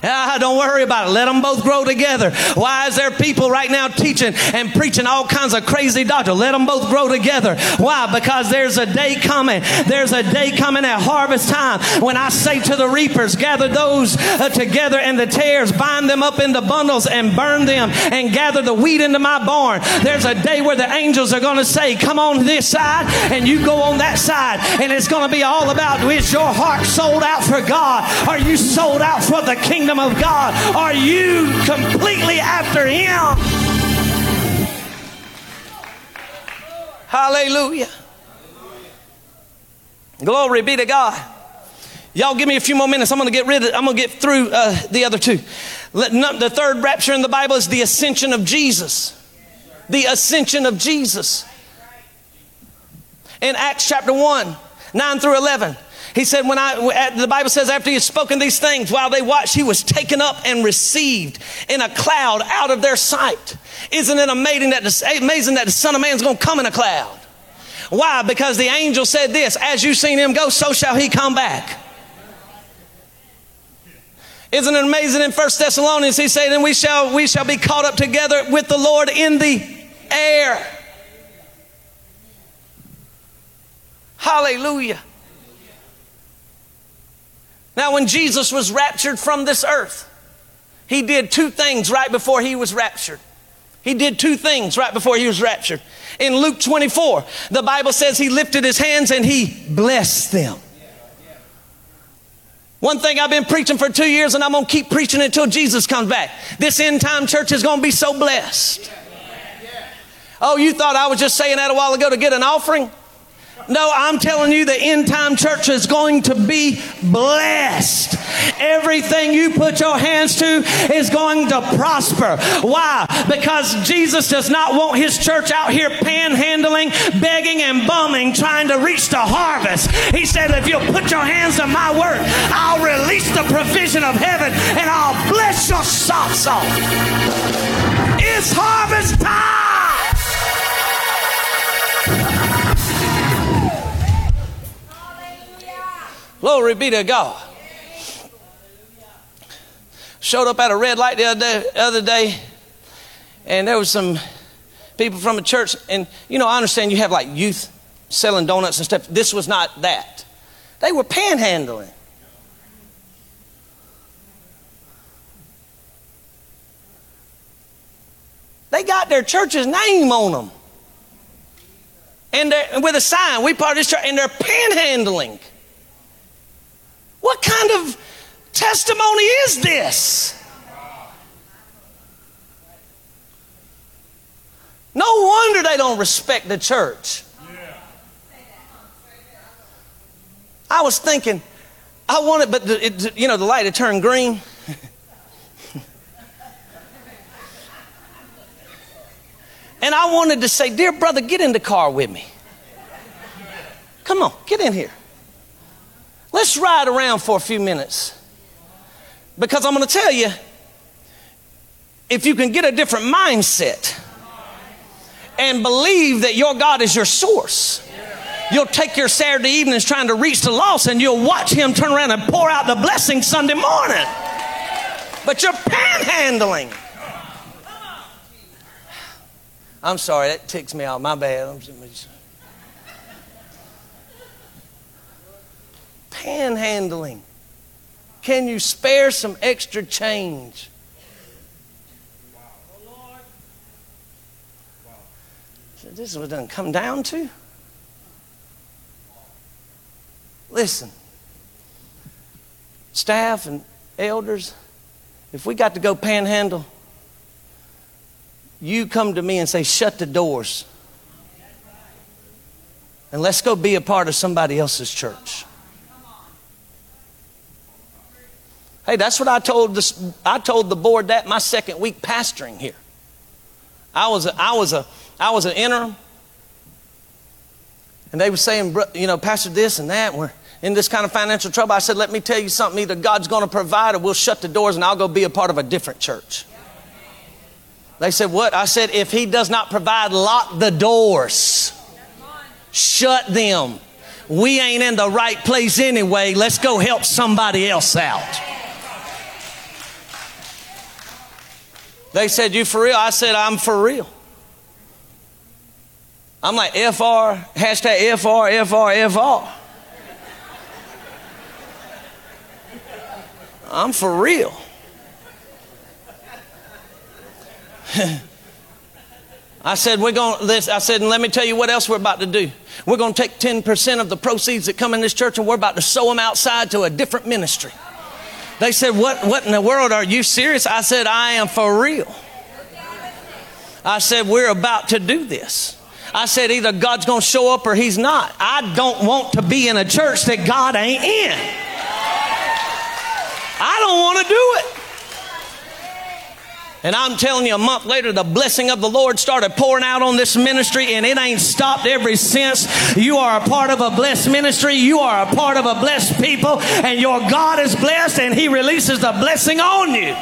Ah, don't worry about it. Let them both grow together. Why is there people right now teaching and preaching all kinds of crazy doctrine? Let them both grow together. Why? Because there's a day coming. There's a day coming at harvest time when I say to the reapers, gather those uh, together and the tares, bind them up into bundles and burn them and gather the wheat into my barn. There's a day where the angels are going to say, come on this side and you go on that side. And it's going to be all about, is your heart sold out for God? Are you sold out for the kingdom? Kingdom of God? Are you completely after Him? Hallelujah. Glory be to God. Y'all give me a few more minutes. I'm going to get rid of I'm going to get through uh, the other two. Let, no, the third rapture in the Bible is the ascension of Jesus. The ascension of Jesus. In Acts chapter 1, 9 through 11. He said, when I, the Bible says, after he had spoken these things, while they watched, he was taken up and received in a cloud out of their sight. Isn't it amazing that the, amazing that the Son of Man is going to come in a cloud? Why? Because the angel said this, as you've seen him go, so shall he come back. Isn't it amazing in First Thessalonians, he said, and we shall, we shall be caught up together with the Lord in the air. Hallelujah. Now, when Jesus was raptured from this earth, he did two things right before he was raptured. He did two things right before he was raptured. In Luke 24, the Bible says he lifted his hands and he blessed them. One thing I've been preaching for two years and I'm going to keep preaching until Jesus comes back. This end time church is going to be so blessed. Oh, you thought I was just saying that a while ago to get an offering? No, I'm telling you, the end time church is going to be blessed. Everything you put your hands to is going to prosper. Why? Because Jesus does not want his church out here panhandling, begging, and bumming, trying to reach the harvest. He said, if you'll put your hands to my work, I'll release the provision of heaven and I'll bless your socks off. It's harvest time. Glory be to God. Showed up at a red light the other day, other day and there was some people from a church. And, you know, I understand you have like youth selling donuts and stuff. This was not that. They were panhandling. They got their church's name on them. And with a sign, we part of this church, and they're panhandling. What kind of testimony is this? No wonder they don't respect the church. I was thinking, I wanted, but the, it, you know, the light had turned green. and I wanted to say, Dear brother, get in the car with me. Come on, get in here. Let's ride around for a few minutes. Because I'm going to tell you if you can get a different mindset and believe that your God is your source. You'll take your Saturday evenings trying to reach the lost and you'll watch him turn around and pour out the blessing Sunday morning. But you're panhandling. I'm sorry, that ticks me off. My bad. Panhandling. Can you spare some extra change? This is what it doesn't come down to. Listen, staff and elders, if we got to go panhandle, you come to me and say, shut the doors. And let's go be a part of somebody else's church. Hey, that's what I told this, I told the board that my second week pastoring here. I was a, I was a I was an interim, and they were saying, you know, Pastor, this and that. We're in this kind of financial trouble. I said, let me tell you something. Either God's going to provide, or we'll shut the doors, and I'll go be a part of a different church. They said, What? I said, If he does not provide, lock the doors, shut them. We ain't in the right place anyway. Let's go help somebody else out. They said, You for real? I said, I'm for real. I'm like, FR, hashtag FR, FR, FR. I'm for real. I said, we're going this. I said, and let me tell you what else we're about to do. We're going to take 10% of the proceeds that come in this church and we're about to sow them outside to a different ministry. They said, what, what in the world are you serious? I said, I am for real. I said, we're about to do this. I said, either God's going to show up or he's not. I don't want to be in a church that God ain't in. I don't want to do it. And I'm telling you, a month later, the blessing of the Lord started pouring out on this ministry, and it ain't stopped ever since. You are a part of a blessed ministry. You are a part of a blessed people, and your God is blessed, and He releases the blessing on you.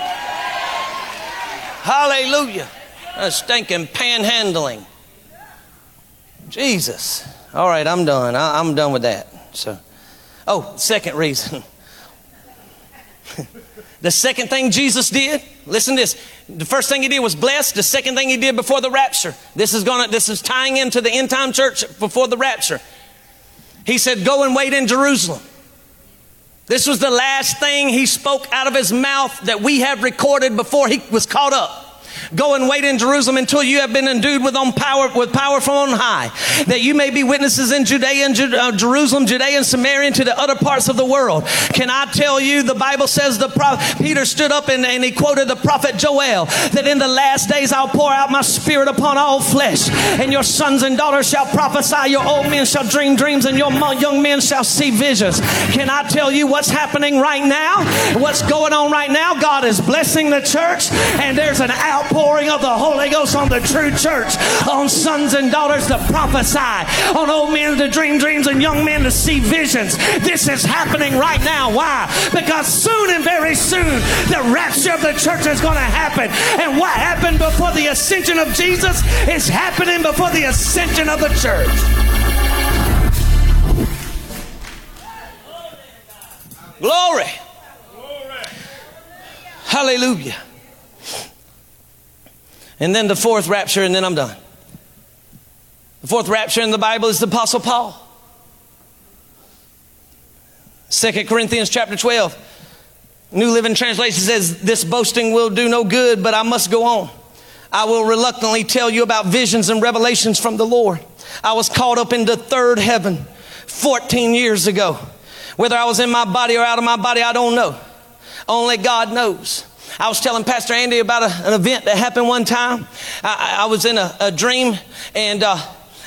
Hallelujah. A stinking panhandling. Jesus. All right, I'm done. I, am done with that. So, oh, second reason. the second thing Jesus did, listen to this. The first thing he did was bless. The second thing he did before the rapture. This is gonna, this is tying into the end time church before the rapture. He said, Go and wait in Jerusalem. This was the last thing he spoke out of his mouth that we have recorded before he was caught up. Go and wait in Jerusalem until you have been endued with, on power, with power from on high, that you may be witnesses in Judea and Ju- uh, Jerusalem, Judea and Samaria, and to the other parts of the world. Can I tell you, the Bible says the prophet, Peter stood up and, and he quoted the prophet Joel, that in the last days I'll pour out my spirit upon all flesh, and your sons and daughters shall prophesy, your old men shall dream dreams, and your young men shall see visions. Can I tell you what's happening right now? What's going on right now? God is blessing the church, and there's an outpouring outpouring of the Holy Ghost on the true church, on sons and daughters to prophesy, on old men to dream dreams and young men to see visions. This is happening right now. Why? Because soon and very soon the rapture of the church is going to happen. And what happened before the ascension of Jesus is happening before the ascension of the church. Glory. Glory. Hallelujah. And then the fourth rapture, and then I'm done. The fourth rapture in the Bible is the Apostle Paul. Second Corinthians chapter 12. New Living Translation says, This boasting will do no good, but I must go on. I will reluctantly tell you about visions and revelations from the Lord. I was caught up in the third heaven 14 years ago. Whether I was in my body or out of my body, I don't know. Only God knows. I was telling Pastor Andy about a, an event that happened one time. I, I was in a, a dream and, uh,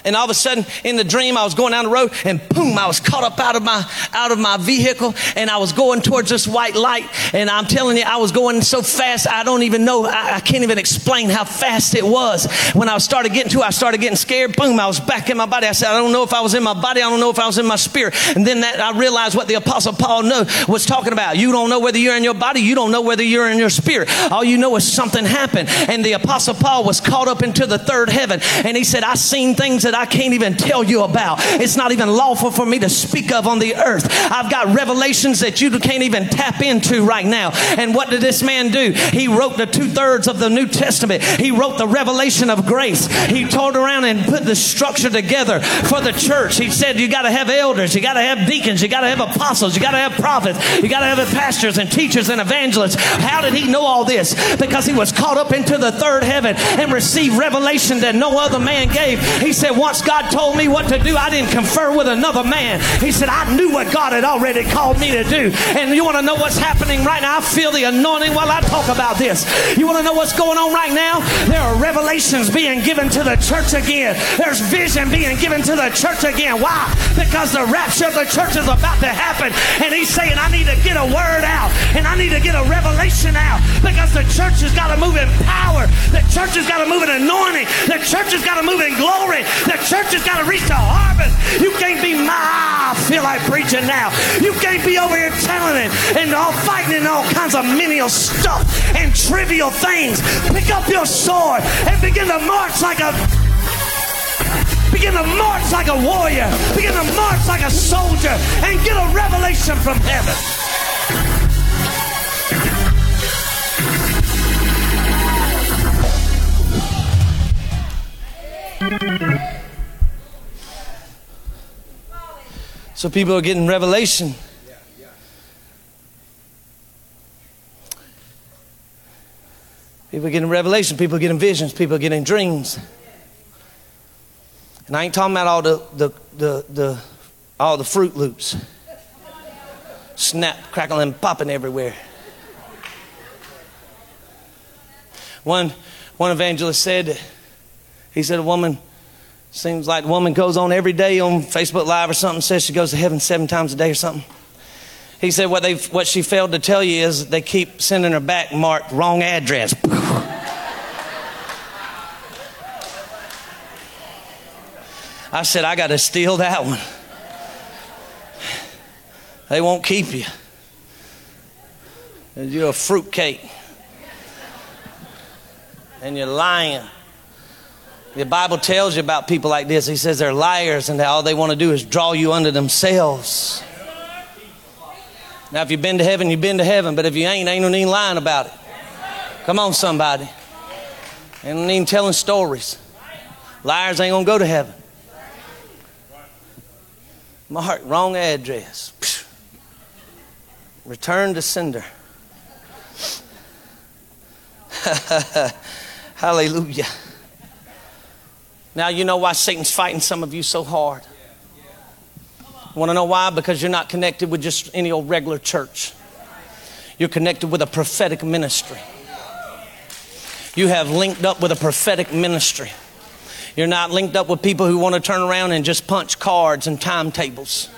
and all of a sudden in the dream I was going down the road and boom, I was caught up out of my out of my vehicle and I was going towards this white light and I'm telling you I was going so fast I don't even know I, I can't even explain how fast it was. When I started getting to I started getting scared. Boom, I was back in my body. I said, I don't know if I was in my body, I don't know if I was in my spirit. And then that I realized what the apostle Paul know, was talking about. You don't know whether you're in your body, you don't know whether you're in your spirit. All you know is something happened. And the apostle Paul was caught up into the third heaven and he said, I seen things that I can't even tell you about. It's not even lawful for me to speak of on the earth. I've got revelations that you can't even tap into right now. And what did this man do? He wrote the two thirds of the New Testament. He wrote the revelation of grace. He toured around and put the structure together for the church. He said, You got to have elders, you got to have deacons, you got to have apostles, you got to have prophets, you got to have pastors and teachers and evangelists. How did he know all this? Because he was caught up into the third heaven and received revelation that no other man gave. He said, Once God told me what to do, I didn't confer with another man. He said, I knew what God had already called me to do. And you want to know what's happening right now? I feel the anointing while I talk about this. You want to know what's going on right now? There are revelations being given to the church again. There's vision being given to the church again. Why? Because the rapture of the church is about to happen. And he's saying, I need to get a word out and I need to get a revelation out because the church has got to move in power. The church has got to move in anointing. The church has got to move in glory. The church has got to reach the harvest. You can't be my, I feel like preaching now. You can't be over here telling it and all fighting and all kinds of menial stuff and trivial things. Pick up your sword and begin to march like a begin to march like a warrior, begin to march like a soldier, and get a revelation from heaven. So people are getting revelation. People are getting revelation. People are getting visions. People are getting dreams. And I ain't talking about all the, the, the, the all the Fruit Loops. Snap, crackling, popping everywhere. One, one evangelist said, he said a woman, seems like the woman goes on every day on Facebook Live or something, says she goes to heaven seven times a day or something. He said what, they what she failed to tell you is they keep sending her back marked wrong address. I said, I got to steal that one. They won't keep you. You're a fruitcake. And you're lying. The Bible tells you about people like this. He says they're liars and all they want to do is draw you unto themselves. Now, if you've been to heaven, you've been to heaven. But if you ain't, ain't no need lying about it. Come on, somebody. Ain't no need telling stories. Liars ain't going to go to heaven. Mark, wrong address. Return to sender. Hallelujah. Now you know why Satan's fighting some of you so hard. Want to know why? Because you're not connected with just any old regular church. You're connected with a prophetic ministry. You have linked up with a prophetic ministry. You're not linked up with people who want to turn around and just punch cards and timetables.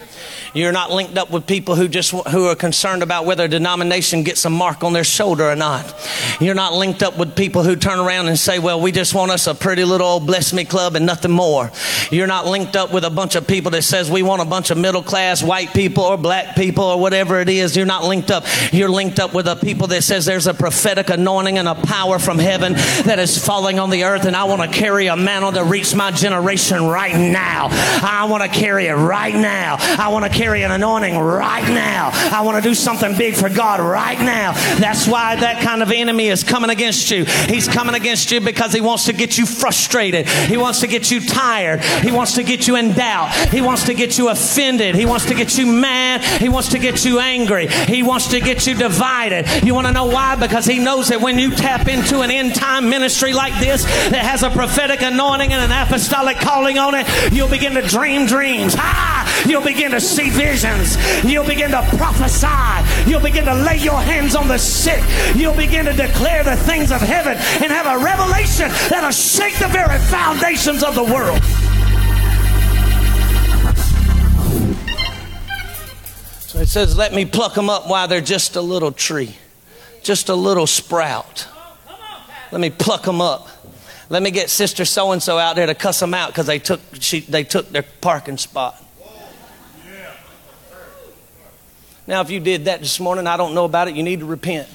You're not linked up with people who just who are concerned about whether a denomination gets a mark on their shoulder or not. You're not linked up with people who turn around and say, "Well, we just want us a pretty little old bless me club and nothing more." You're not linked up with a bunch of people that says we want a bunch of middle class white people or black people or whatever it is. You're not linked up. You're linked up with a people that says there's a prophetic anointing and a power from heaven that is falling on the earth, and I want to carry a mantle to reach my generation right now. I want to carry it right now. I want to carry an anointing right now. I want to do something big for God right now. That's why that kind of enemy is coming against you. He's coming against you because he wants to get you frustrated. He wants to get you tired. He wants to get you in doubt. He wants to get you offended. He wants to get you mad. He wants to get you angry. He wants to get you divided. You want to know why? Because he knows that when you tap into an end time ministry like this that has a prophetic anointing and an apostolic calling on it, you'll begin to dream dreams. Ah! You'll begin to see visions. You'll begin to prophesy. You'll begin to lay your hands on the sick. You'll begin to declare the things of heaven and have a revelation that'll shake the very foundations of the world. So it says, Let me pluck them up while they're just a little tree, just a little sprout. Let me pluck them up. Let me get Sister So and so out there to cuss them out because they took, they took their parking spot. Now, if you did that this morning, I don't know about it, you need to repent.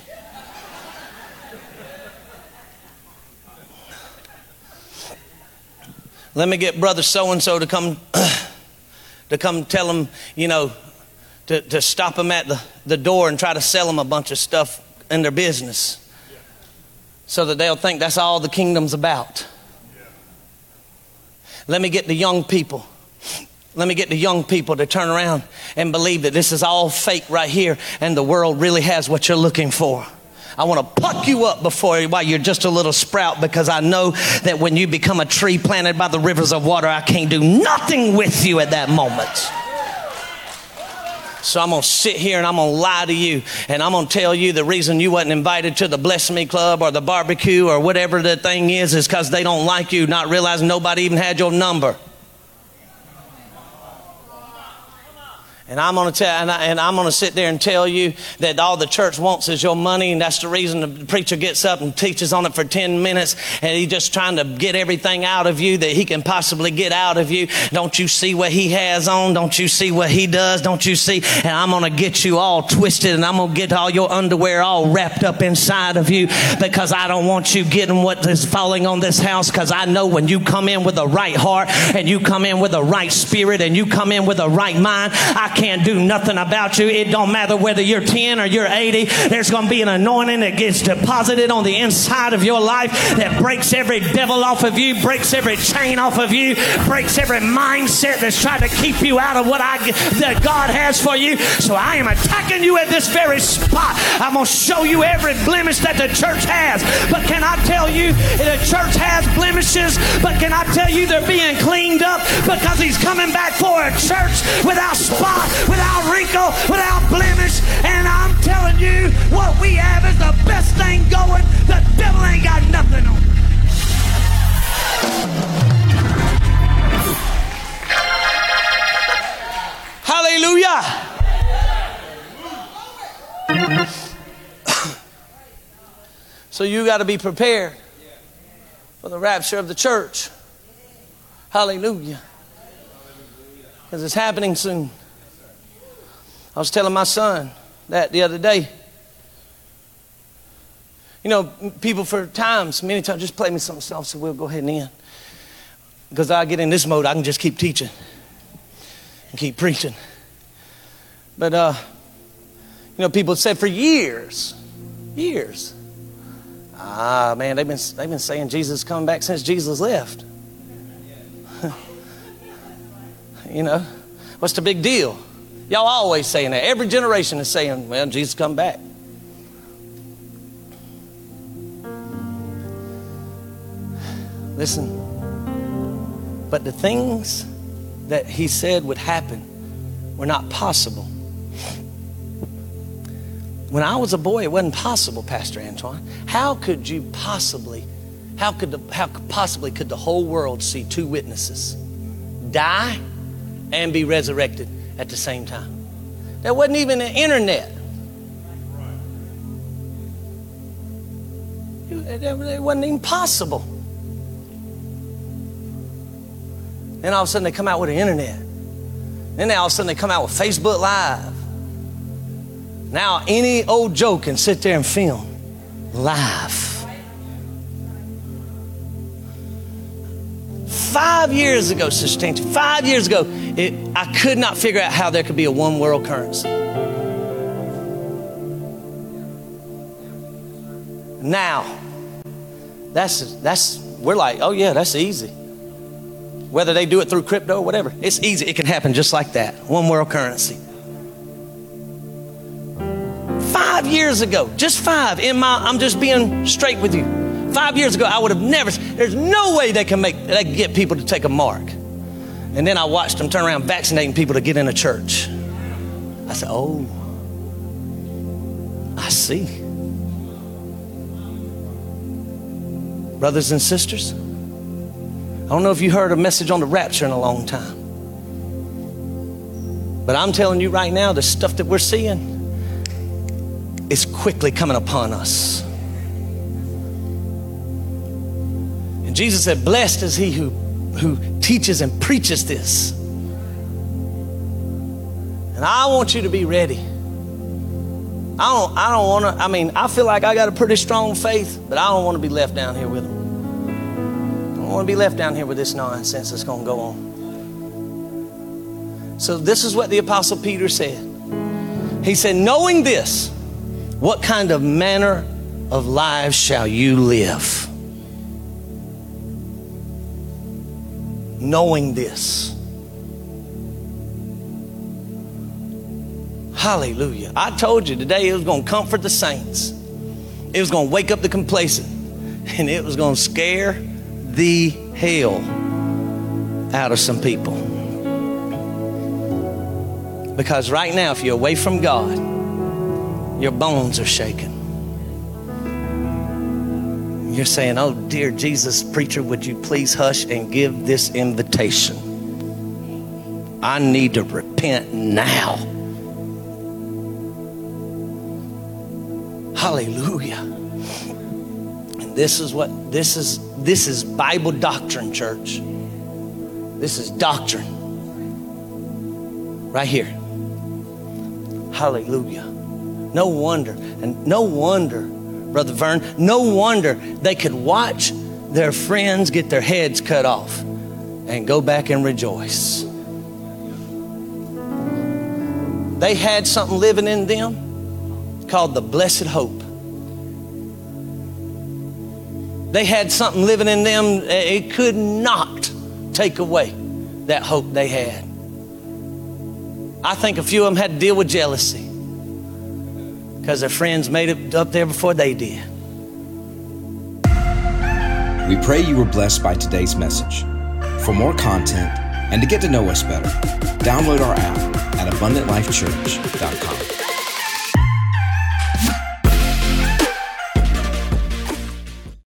Let me get brother so and so to come to come tell him, you know, to, to stop him at the, the door and try to sell him a bunch of stuff in their business so that they'll think that's all the kingdom's about. Let me get the young people. Let me get the young people to turn around and believe that this is all fake right here and the world really has what you're looking for. I want to pluck you up before while you're just a little sprout because I know that when you become a tree planted by the rivers of water, I can't do nothing with you at that moment. So I'm going to sit here and I'm going to lie to you and I'm going to tell you the reason you wasn't invited to the Bless Me Club or the barbecue or whatever the thing is is because they don't like you, not realizing nobody even had your number. And I'm going to tell, and, I, am going to sit there and tell you that all the church wants is your money, and that's the reason the preacher gets up and teaches on it for 10 minutes, and he's just trying to get everything out of you that he can possibly get out of you. Don't you see what he has on? Don't you see what he does? Don't you see? And I'm going to get you all twisted, and I'm going to get all your underwear all wrapped up inside of you because I don't want you getting what is falling on this house. Because I know when you come in with a right heart, and you come in with a right spirit, and you come in with a right mind, I can't do nothing about you. It don't matter whether you're 10 or you're 80. There's going to be an anointing that gets deposited on the inside of your life that breaks every devil off of you, breaks every chain off of you, breaks every mindset that's trying to keep you out of what I that God has for you. So I am attacking you at this very spot. I'm going to show you every blemish that the church has. But can I tell you the church has blemishes, but can I tell you they're being cleaned up because he's coming back for a church without spot, without wrinkle, without blemish. And I'm telling you, what we have is the best thing going. The devil ain't got nothing on. Hallelujah. so you got to be prepared for the rapture of the church. Hallelujah. Because it's happening soon. I was telling my son that the other day. You know, people for times, many times, just play me something soft so we'll go ahead and end. Because I get in this mode, I can just keep teaching and keep preaching. But, uh, you know, people said for years, years, ah, man, they've been, they've been saying Jesus is coming back since Jesus left. you know, what's the big deal? Y'all always saying that. Every generation is saying, well, Jesus come back. Listen. But the things that he said would happen were not possible. When I was a boy, it wasn't possible, Pastor Antoine. How could you possibly, how could the, how possibly could the whole world see two witnesses die and be resurrected? At the same time. There wasn't even an internet. It wasn't even possible. Then all of a sudden they come out with the internet. Then all of a sudden they come out with Facebook Live. Now any old Joe can sit there and film live. Five years ago, Sister Tangy, five years ago, it, I could not figure out how there could be a one world currency. Now, that's, that's, we're like, oh yeah, that's easy. Whether they do it through crypto or whatever, it's easy. It can happen just like that. One world currency. Five years ago, just five, in my, I'm just being straight with you. Five years ago, I would have never, there's no way they can make, they can get people to take a mark. And then I watched them turn around vaccinating people to get in a church. I said, oh, I see. Brothers and sisters, I don't know if you heard a message on the rapture in a long time. But I'm telling you right now, the stuff that we're seeing is quickly coming upon us. And Jesus said, Blessed is he who, who teaches and preaches this. And I want you to be ready. I don't, I don't want to, I mean, I feel like I got a pretty strong faith, but I don't want to be left down here with them. I don't want to be left down here with this nonsense that's going to go on. So, this is what the Apostle Peter said. He said, Knowing this, what kind of manner of lives shall you live? Knowing this. Hallelujah. I told you today it was going to comfort the saints, it was going to wake up the complacent, and it was going to scare the hell out of some people. Because right now, if you're away from God, your bones are shaking. You're saying, Oh, dear Jesus, preacher, would you please hush and give this invitation? I need to repent now. Hallelujah. And this is what this is this is Bible doctrine, church. This is doctrine. Right here. Hallelujah. No wonder, and no wonder Brother Vern. No wonder they could watch their friends get their heads cut off and go back and rejoice. They had something living in them called the blessed hope. They had something living in them, eh, it could not take away that hope they had. I think a few of them had to deal with jealousy because their friends made it up there before they did. We pray you were blessed by today's message. For more content and to get to know us better, download our app at abundantlifechurch.com.